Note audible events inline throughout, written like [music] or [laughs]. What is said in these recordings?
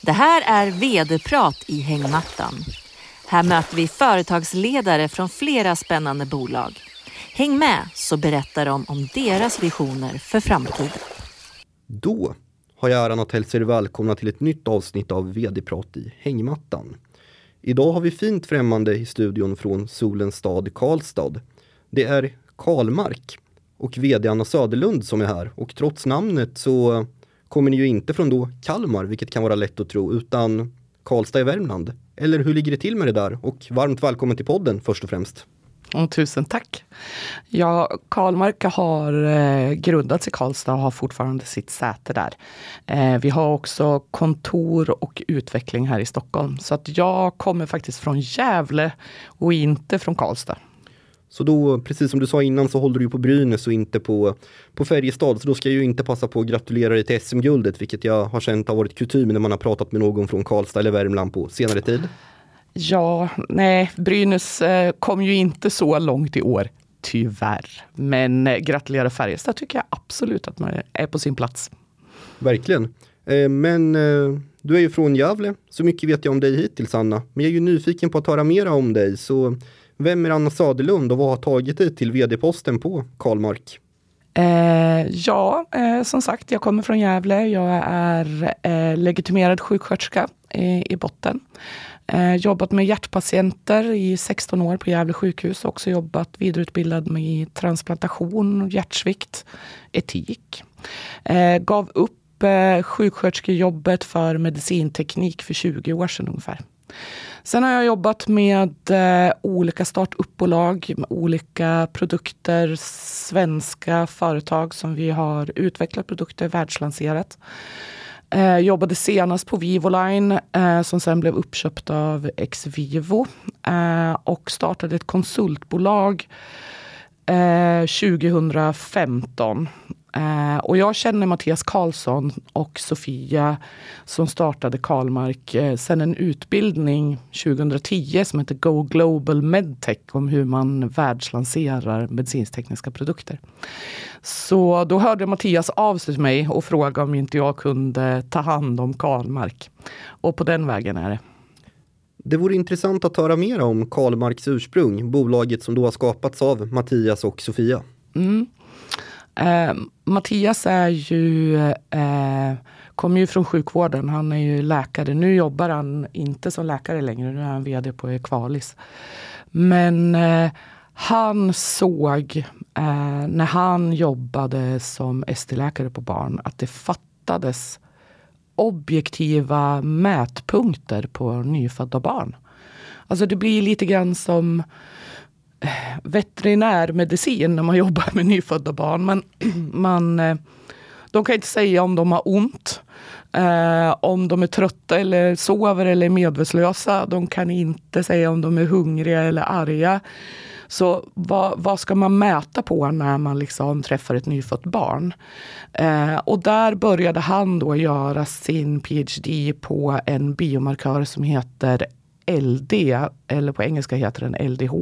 Det här är vd-prat i hängmattan. Här möter vi företagsledare från flera spännande bolag. Häng med så berättar de om deras visioner för framtiden. Då har jag äran att hälsa er välkomna till ett nytt avsnitt av vd-prat i hängmattan. Idag har vi fint främmande i studion från solens stad Karlstad. Det är Karlmark och vd Anna Söderlund som är här och trots namnet så kommer ni ju inte från då Kalmar, vilket kan vara lätt att tro, utan Karlstad i Värmland. Eller hur ligger det till med det där? Och varmt välkommen till podden först och främst. Och tusen tack. Ja, Karlmark har eh, grundats i Karlstad och har fortfarande sitt säte där. Eh, vi har också kontor och utveckling här i Stockholm. Så att jag kommer faktiskt från Gävle och inte från Karlstad. Så då, precis som du sa innan, så håller du på Brynäs och inte på, på Färjestad. Så då ska jag ju inte passa på att gratulera dig till SM-guldet, vilket jag har känt har varit kutym när man har pratat med någon från Karlstad eller Värmland på senare tid. Ja, nej, Brynäs eh, kom ju inte så långt i år, tyvärr. Men eh, gratulera Färjestad tycker jag absolut att man är på sin plats. Verkligen. Eh, men du är ju från Gävle, så mycket vet jag om dig hittills Anna. Men jag är ju nyfiken på att höra mer om dig, så vem är Anna Söderlund och vad har tagit dig till vd-posten på Karlmark? Eh, ja, eh, som sagt, jag kommer från Gävle. Jag är eh, legitimerad sjuksköterska i botten. Eh, jobbat med hjärtpatienter i 16 år på Gävle sjukhus. Också jobbat vidareutbildad med transplantation, hjärtsvikt, etik. Eh, gav upp eh, sjuksköterskejobbet för medicinteknik för 20 år sedan ungefär. Sen har jag jobbat med eh, olika startupbolag, med olika produkter, svenska företag som vi har utvecklat produkter, världslanserat. Eh, jobbade senast på Vivoline eh, som sen blev uppköpt av Exvivo eh, och startade ett konsultbolag eh, 2015 eh, och jag känner Mattias Karlsson och Sofia som startade Karlmark eh, sen en utbildning 2010 som heter Go Global Medtech om hur man världslanserar medicinstekniska produkter. Så då hörde Mattias av sig till mig och frågade om inte jag kunde ta hand om Karlmark. Och på den vägen är det. Det vore intressant att höra mer om Karlmarks ursprung, bolaget som då har skapats av Mattias och Sofia. Mm. Eh, Mattias är ju, eh, kommer ju från sjukvården. Han är ju läkare. Nu jobbar han inte som läkare längre. Nu är han vd på Equalis. Men eh, han såg eh, när han jobbade som ST-läkare på barn att det fattades objektiva mätpunkter på nyfödda barn. Alltså det blir lite grann som veterinärmedicin när man jobbar med nyfödda barn. Men [clears throat] man, eh, de kan inte säga om de har ont, eh, om de är trötta eller sover eller är medvetslösa. De kan inte säga om de är hungriga eller arga. Så vad, vad, ska man mäta på när man liksom träffar ett nyfött barn? Eh, och där började han då göra sin PhD på en biomarkör som heter LD, eller på engelska heter den LDH,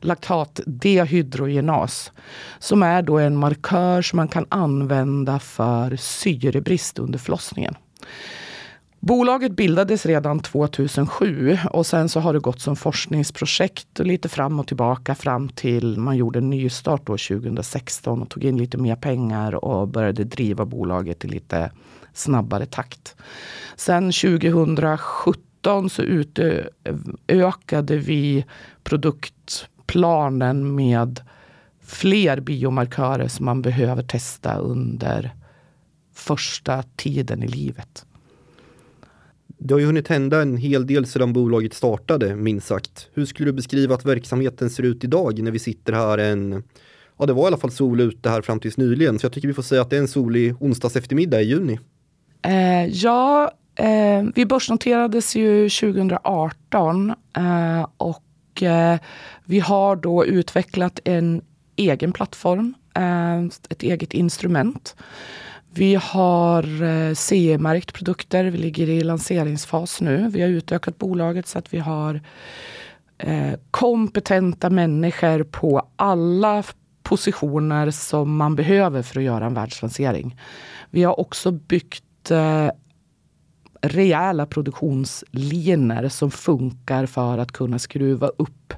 laktatdehydrogenas, som är då en markör som man kan använda för syrebrist under förlossningen. Bolaget bildades redan 2007 och sen så har det gått som forskningsprojekt lite fram och tillbaka fram till man gjorde en nystart 2016 och tog in lite mer pengar och började driva bolaget i lite snabbare takt. Sen 2017 2017 så utökade vi produktplanen med fler biomarkörer som man behöver testa under första tiden i livet. Det har ju hunnit hända en hel del sedan bolaget startade, minst sagt. Hur skulle du beskriva att verksamheten ser ut idag när vi sitter här en, ja det var i alla fall sol ute här fram tills nyligen, så jag tycker vi får säga att det är en solig onsdags eftermiddag i juni. Eh, ja, Eh, vi börsnoterades ju 2018 eh, och eh, vi har då utvecklat en egen plattform, eh, ett eget instrument. Vi har eh, CE-märkt produkter. Vi ligger i lanseringsfas nu. Vi har utökat bolaget så att vi har eh, kompetenta människor på alla positioner som man behöver för att göra en världslansering. Vi har också byggt eh, rejäla produktionslinjer som funkar för att kunna skruva upp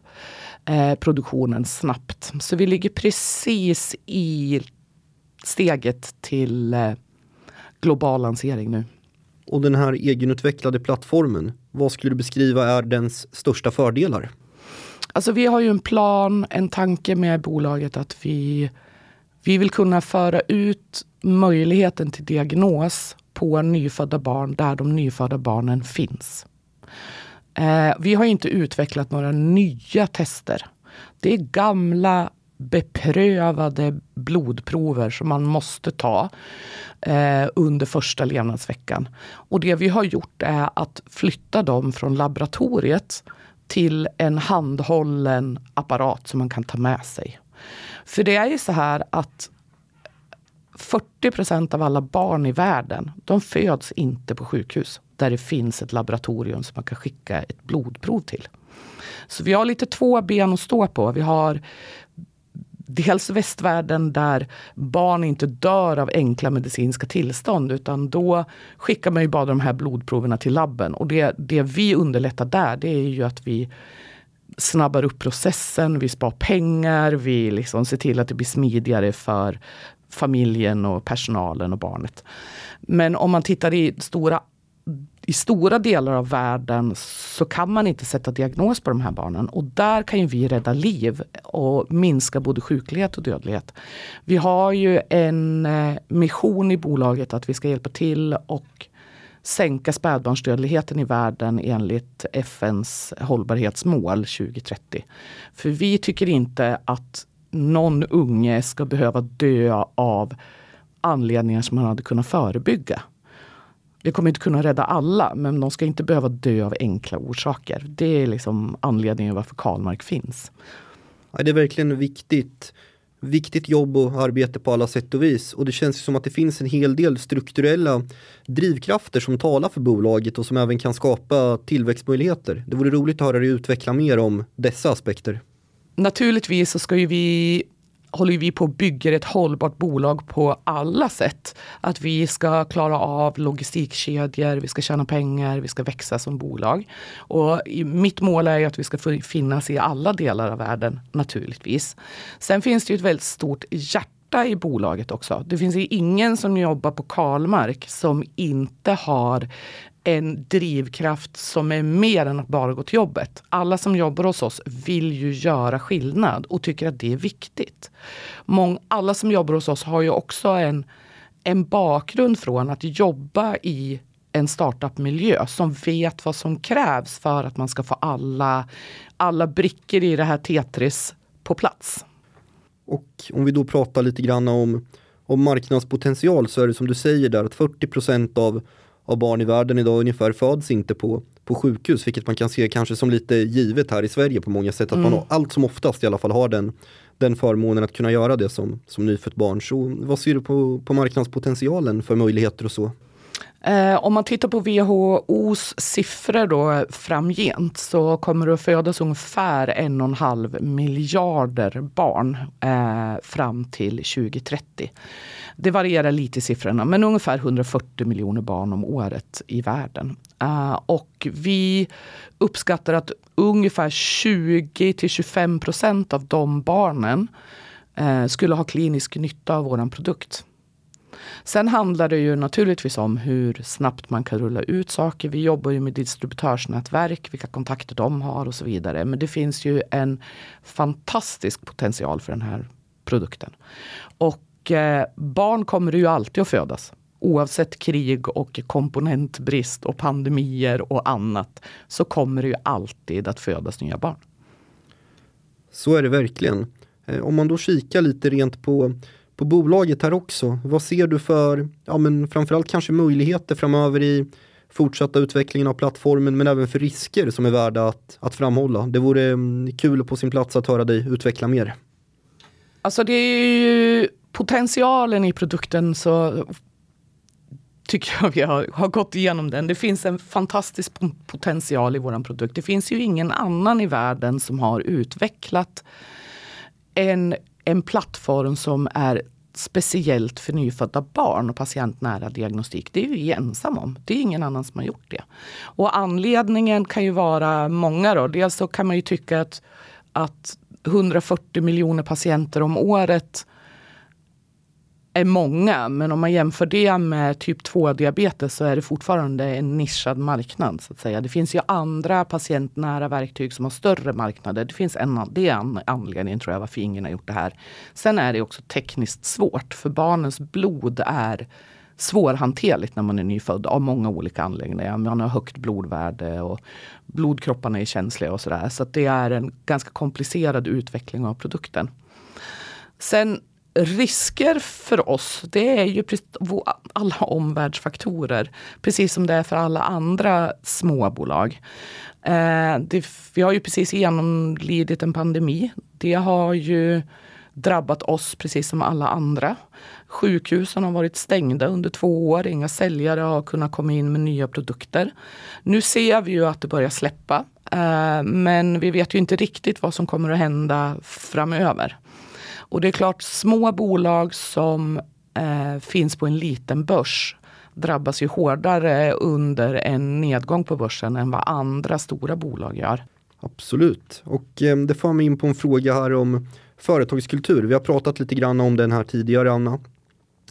eh, produktionen snabbt. Så vi ligger precis i steget till eh, global lansering nu. Och den här egenutvecklade plattformen, vad skulle du beskriva är dens största fördelar? Alltså vi har ju en plan, en tanke med bolaget att vi, vi vill kunna föra ut möjligheten till diagnos på nyfödda barn där de nyfödda barnen finns. Eh, vi har inte utvecklat några nya tester. Det är gamla beprövade blodprover som man måste ta eh, under första levnadsveckan. Och det vi har gjort är att flytta dem från laboratoriet till en handhållen apparat som man kan ta med sig. För det är ju så här att 40 procent av alla barn i världen, de föds inte på sjukhus där det finns ett laboratorium som man kan skicka ett blodprov till. Så vi har lite två ben att stå på. Vi har dels västvärlden där barn inte dör av enkla medicinska tillstånd utan då skickar man ju bara de här blodproverna till labben. Och det, det vi underlättar där det är ju att vi snabbar upp processen, vi spar pengar, vi liksom ser till att det blir smidigare för familjen och personalen och barnet. Men om man tittar i stora i stora delar av världen så kan man inte sätta diagnos på de här barnen. Och där kan ju vi rädda liv och minska både sjuklighet och dödlighet. Vi har ju en eh, mission i bolaget att vi ska hjälpa till och sänka spädbarnsdödligheten i världen enligt FNs hållbarhetsmål 2030. För vi tycker inte att någon unge ska behöva dö av anledningar som man hade kunnat förebygga. Vi kommer inte kunna rädda alla, men de ska inte behöva dö av enkla orsaker. Det är liksom anledningen varför Karlmark finns. Ja, det är verkligen viktigt. Viktigt jobb och arbete på alla sätt och vis. Och det känns som att det finns en hel del strukturella drivkrafter som talar för bolaget och som även kan skapa tillväxtmöjligheter. Det vore roligt att höra dig utveckla mer om dessa aspekter. Naturligtvis så ska ju vi håller vi på att bygga ett hållbart bolag på alla sätt. Att vi ska klara av logistikkedjor, vi ska tjäna pengar, vi ska växa som bolag. Och mitt mål är att vi ska finnas i alla delar av världen naturligtvis. Sen finns det ju ett väldigt stort hjärta i bolaget också. Det finns ju ingen som jobbar på Karlmark som inte har en drivkraft som är mer än att bara gå till jobbet. Alla som jobbar hos oss vill ju göra skillnad och tycker att det är viktigt. Mång, alla som jobbar hos oss har ju också en, en bakgrund från att jobba i en startupmiljö som vet vad som krävs för att man ska få alla, alla brickor i det här Tetris på plats. Och om vi då pratar lite grann om, om marknadspotential så är det som du säger där att 40% av av barn i världen idag ungefär föds inte på, på sjukhus, vilket man kan se kanske som lite givet här i Sverige på många sätt. Att mm. man allt som oftast i alla fall har den, den förmånen att kunna göra det som, som nyfött barn. Så vad ser du på, på marknadspotentialen för möjligheter och så? Eh, om man tittar på WHOs siffror då framgent så kommer det att födas ungefär en och en halv miljarder barn eh, fram till 2030. Det varierar lite i siffrorna, men ungefär 140 miljoner barn om året i världen. Eh, och vi uppskattar att ungefär 20 till 25 procent av de barnen eh, skulle ha klinisk nytta av våran produkt. Sen handlar det ju naturligtvis om hur snabbt man kan rulla ut saker. Vi jobbar ju med distributörsnätverk, vilka kontakter de har och så vidare. Men det finns ju en fantastisk potential för den här produkten. Och eh, barn kommer ju alltid att födas. Oavsett krig och komponentbrist och pandemier och annat så kommer det ju alltid att födas nya barn. Så är det verkligen. Eh, om man då kikar lite rent på, på bolaget här också. Vad ser du för, ja men framförallt kanske möjligheter framöver i fortsatta utvecklingen av plattformen men även för risker som är värda att, att framhålla. Det vore mm, kul på sin plats att höra dig utveckla mer. Alltså det är ju potentialen i produkten så tycker jag vi har, har gått igenom den. Det finns en fantastisk potential i våran produkt. Det finns ju ingen annan i världen som har utvecklat en, en plattform som är speciellt för nyfödda barn och patientnära diagnostik. Det är vi ensamma om. Det är ingen annan som har gjort det. Och anledningen kan ju vara många. Då. Dels så kan man ju tycka att, att 140 miljoner patienter om året är många, men om man jämför det med typ 2-diabetes så är det fortfarande en nischad marknad. så att säga. Det finns ju andra patientnära verktyg som har större marknader. Det finns en, det är en anledning tror jag varför ingen har gjort det här. Sen är det också tekniskt svårt för barnens blod är svårhanterligt när man är nyfödd av många olika anledningar. Man har högt blodvärde och blodkropparna är känsliga och sådär. Så det är en ganska komplicerad utveckling av produkten. Sen risker för oss, det är ju alla omvärldsfaktorer. Precis som det är för alla andra småbolag. Eh, det, vi har ju precis genomlidit en pandemi. Det har ju drabbat oss precis som alla andra. Sjukhusen har varit stängda under två år. Inga säljare har kunnat komma in med nya produkter. Nu ser vi ju att det börjar släppa. Eh, men vi vet ju inte riktigt vad som kommer att hända framöver. Och det är klart, små bolag som eh, finns på en liten börs drabbas ju hårdare under en nedgång på börsen än vad andra stora bolag gör. Absolut, och eh, det får mig in på en fråga här om företagskultur. Vi har pratat lite grann om den här tidigare, Anna,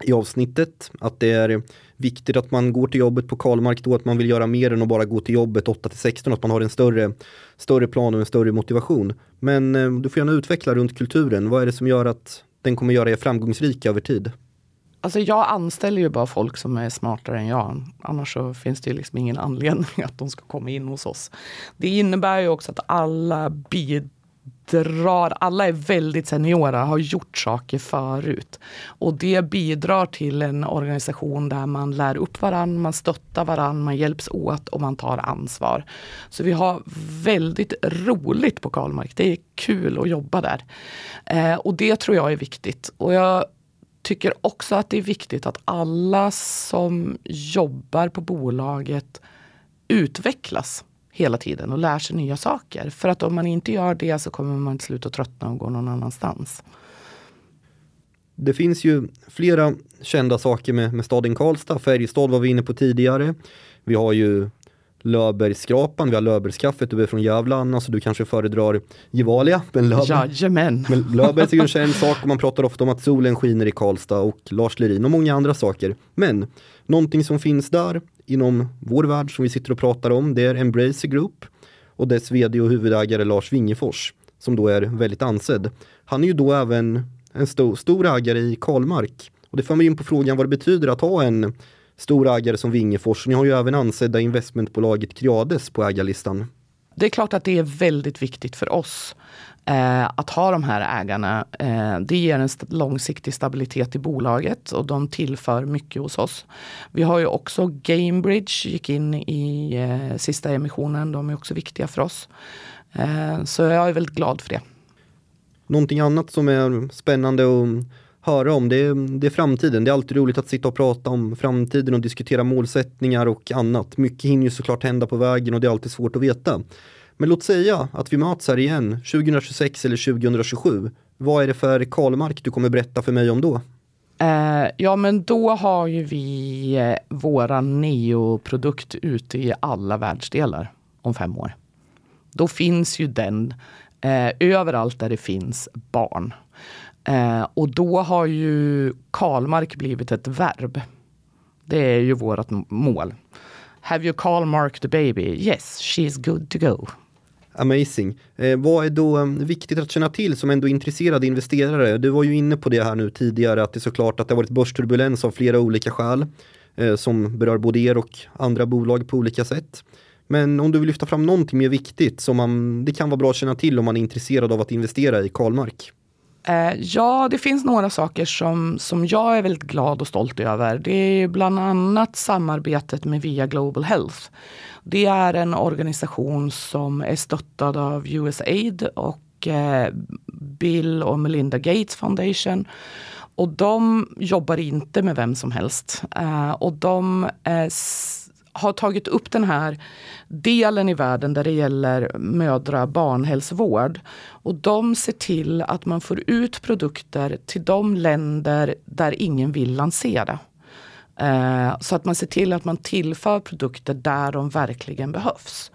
i avsnittet. Att det är viktigt att man går till jobbet på Karlmark då, att man vill göra mer än att bara gå till jobbet 8 till 16, att man har en större, större plan och en större motivation. Men eh, du får gärna utveckla runt kulturen. Vad är det som gör att den kommer göra er framgångsrika över tid? Alltså jag anställer ju bara folk som är smartare än jag. Annars så finns det ju liksom ingen anledning [laughs] att de ska komma in hos oss. Det innebär ju också att alla bidrar drar, alla är väldigt seniora, har gjort saker förut. Och det bidrar till en organisation där man lär upp varandra, man stöttar varandra, man hjälps åt och man tar ansvar. Så vi har väldigt roligt på Karlmark. Det är kul att jobba där. Eh, och det tror jag är viktigt. Och jag tycker också att det är viktigt att alla som jobbar på bolaget utvecklas hela tiden och lär sig nya saker. För att om man inte gör det så kommer man till slut att tröttna och gå någon annanstans. Det finns ju flera kända saker med, med staden Karlstad. Färjestad var vi inne på tidigare. Vi har ju Löfbergsskrapan, vi har Löfbergskaffet, du är från Gävle Anna, så du kanske föredrar Gevalia. Men, Jajamän. men Löfbergs är ju en känd sak och man pratar ofta om att solen skiner i Karlstad och Lars Lerin och många andra saker. Men någonting som finns där inom vår värld som vi sitter och pratar om, det är Embracer Group och dess vd och huvudägare Lars Wingefors som då är väldigt ansedd. Han är ju då även en stor, stor ägare i Karlmark och det för mig in på frågan vad det betyder att ha en stor ägare som Wingefors. Ni har ju även ansedda investmentbolaget Creades på ägarlistan. Det är klart att det är väldigt viktigt för oss eh, att ha de här ägarna. Eh, det ger en st långsiktig stabilitet i bolaget och de tillför mycket hos oss. Vi har ju också Gamebridge, gick in i eh, sista emissionen. De är också viktiga för oss. Eh, så jag är väldigt glad för det. Någonting annat som är spännande och höra om. Det är, det är framtiden. Det är alltid roligt att sitta och prata om framtiden och diskutera målsättningar och annat. Mycket hinner ju såklart hända på vägen och det är alltid svårt att veta. Men låt säga att vi möts här igen 2026 eller 2027. Vad är det för Karlmark du kommer berätta för mig om då? Uh, ja men då har ju vi uh, våra neoprodukt ute i alla världsdelar om fem år. Då finns ju den uh, överallt där det finns barn. Eh, och då har ju Karlmark blivit ett verb. Det är ju vårt mål. Have you Karlmark the baby? Yes, she's good to go. Amazing. Eh, vad är då mm, viktigt att känna till som ändå intresserade investerare? Du var ju inne på det här nu tidigare att det är såklart att det har varit börsturbulens av flera olika skäl eh, som berör både er och andra bolag på olika sätt. Men om du vill lyfta fram någonting mer viktigt som man, det kan vara bra att känna till om man är intresserad av att investera i Karlmark. Eh, ja, det finns några saker som, som jag är väldigt glad och stolt över. Det är bland annat samarbetet med Via Global Health. Det är en organisation som är stöttad av USAID och eh, Bill och Melinda Gates Foundation. Och de jobbar inte med vem som helst. Eh, och de har tagit upp den här delen i världen där det gäller mödra barnhälsovård. Och de ser till att man får ut produkter till de länder där ingen vill lansera. Eh, så att man ser till att man tillför produkter där de verkligen behövs.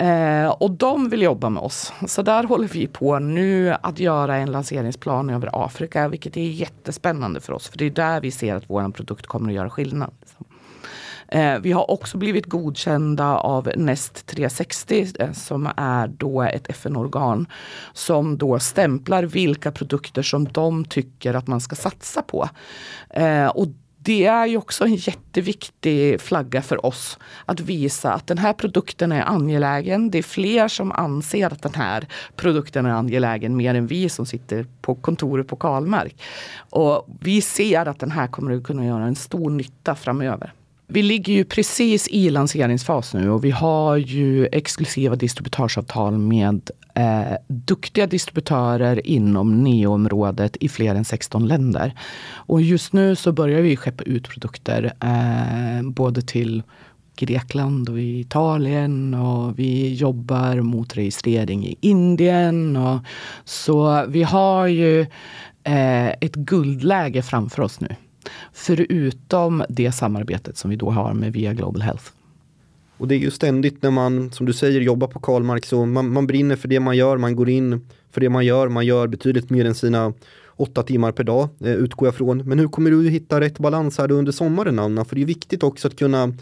Eh, och de vill jobba med oss. Så där håller vi på nu att göra en lanseringsplan över Afrika, vilket är jättespännande för oss. För det är där vi ser att vår produkt kommer att göra skillnad. Liksom. Eh, vi har också blivit godkända av Nest 360 eh, som är då ett FN-organ som då stämplar vilka produkter som de tycker att man ska satsa på. Eh, och det är ju också en jätteviktig flagga för oss att visa att den här produkten är angelägen. Det är fler som anser att den här produkten är angelägen mer än vi som sitter på kontoret på Karlmark. Och vi ser att den här kommer att kunna göra en stor nytta framöver. Vi ligger ju precis i lanseringsfas nu och vi har ju exklusiva distributörsavtal med eh, duktiga distributörer inom NEO-området i fler än 16 länder. Och just nu så börjar vi skeppa ut produkter eh, både till Grekland och Italien och vi jobbar mot registrering i Indien. Och, så vi har ju eh, ett guldläge framför oss nu. Förutom det samarbetet som vi då har med Via Global Health. Och det är ju ständigt när man, som du säger, jobbar på Karlmark så man, man brinner för det man gör, man går in för det man gör, man gör betydligt mer än sina åtta timmar per dag, eh, utgår jag från. Men hur kommer du hitta rätt balans här under sommaren, Anna? För det är viktigt också att kunna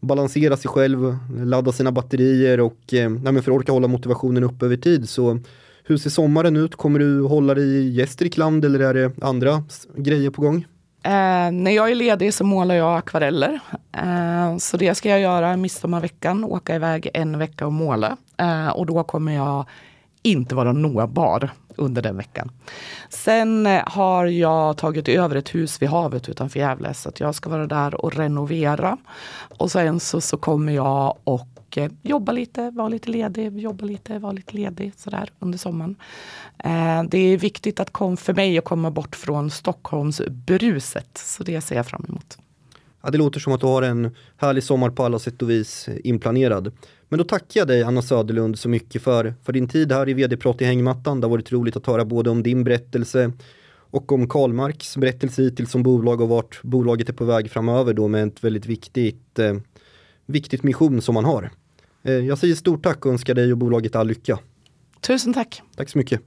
balansera sig själv, ladda sina batterier och eh, för att orka hålla motivationen uppe över tid. Så hur ser sommaren ut? Kommer du hålla dig i Gästrikland eller är det andra grejer på gång? Eh, när jag är ledig så målar jag akvareller. Eh, så det ska jag göra midsommarveckan, åka iväg en vecka och måla. Eh, och då kommer jag inte vara nåbar under den veckan. Sen eh, har jag tagit över ett hus vid havet utanför Gävle så att jag ska vara där och renovera. Och sen så, så kommer jag och och eh, jobba lite, vara lite ledig, jobba lite, vara lite ledig sådär under sommaren. Eh, det är viktigt att kom, för mig att komma bort från Stockholmsbruset, så det ser jag fram emot. Ja, det låter som att du har en härlig sommar på alla sätt och vis inplanerad. Men då tackar jag dig Anna Söderlund så mycket för, för din tid här i vd-prat i hängmattan. Det har varit roligt att höra både om din berättelse och om Karlmarks berättelse hittills som bolag och vart bolaget är på väg framöver då med ett väldigt viktigt eh, viktigt mission som man har. Eh, jag säger stort tack och önskar dig och bolaget all lycka. Tusen tack. Tack så mycket.